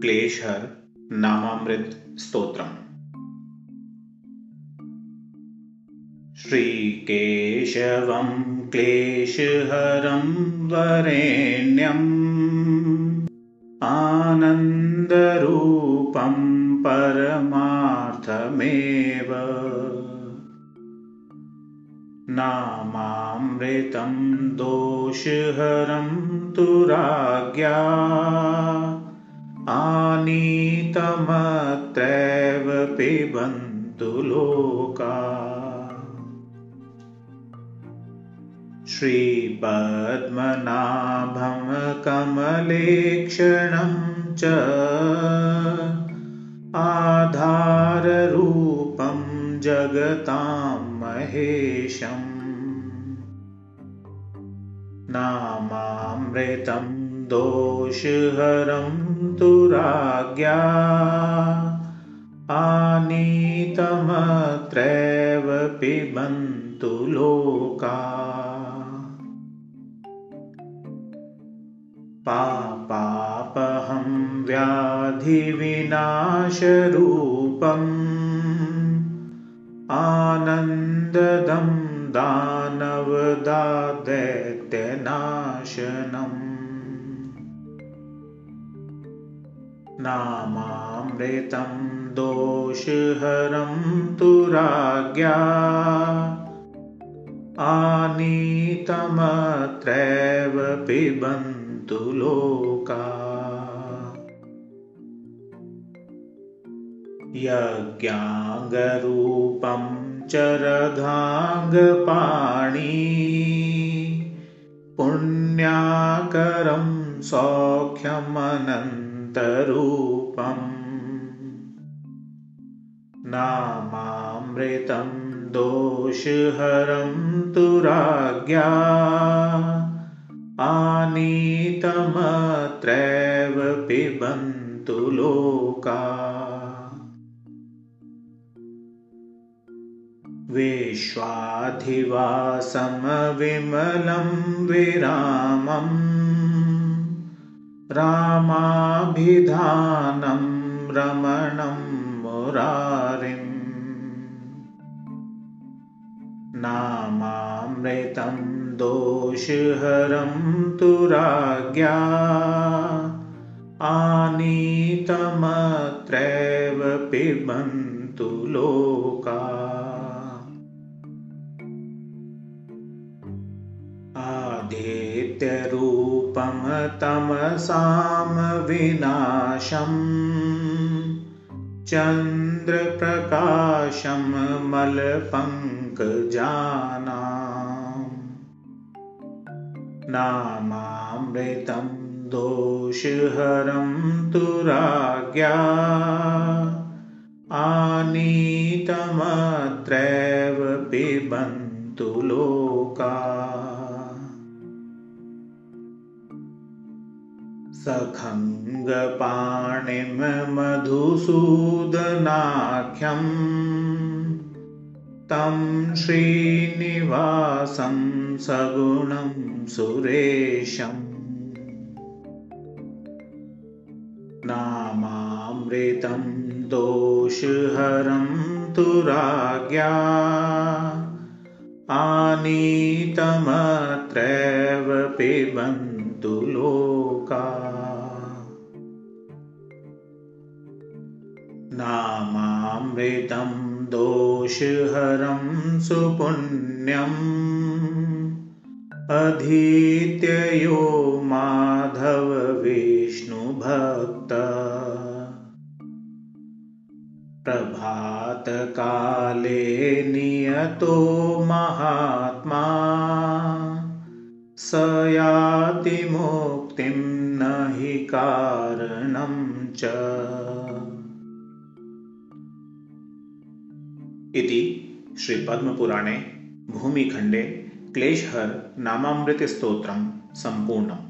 क्लेशहर नामामृत स्तोत्रम्। श्रीकेशवं क्लेशहरं वरेण्यम्। आनन्दरूपं परमार्थमेव। नामामृतं दोषहरं तु राज्ञा आनीतमत्रैव पिबन्तु लोका। श्रीपद्मनाभमकमलेक्षणं च आधाररूपं जगतां महेशम्। नामामृतं दोषहरं तु राज्ञा। आनीतमत्रैव पिबन्तु लोका। पापापहं व्याधिविनाशरूपम्। आनन्ददं दानवदादैत्यनाशनम् नामामृतं दोषहरं तु राज्ञा। आनीतमत्रैव पिबन् लोका। यज्ञाङ्गरूपं चरघाङ्गपाणि पुण्याकरं सौख्यमनन्तरूपम् नामामृतं दोषहरं तु राज्ञा। आनीतमत्रैव पिबन्तु लोका। विश्वाधिवासमविमलं विरामम् रामाभिधानं रमणं मुरारिम् नामामृतं दोषहरं तु राज्ञा आनीतमत्रैव पिबन्तु लोका आदित्यरूपं तमसां विनाशम् चन्द्रप्रकाशं मलपङ्कजाना। नामामृतं दोषहरं तु राज्ञा आनीतमत्रैव सखङ्गपाणिं मधुसूदनाख्यम् तं श्रीनिवासं सगुणं सुरेशम् नामामृतं दोषहरं तु राज्ञा आनीतमत्रैव पिबन्तु लोका नामामृतं दोषहरं सुपुण्यम्। अधीत्ययो माधवविष्णुभक्त प्रभातकाले नियतो महात्मा। स याति मुक्तिं न हि कारणं च इति श्रीपद्मपुराणे भूमिखण्डे क्लेशहर नामामृतस्तोत्रं सम्पूर्णम्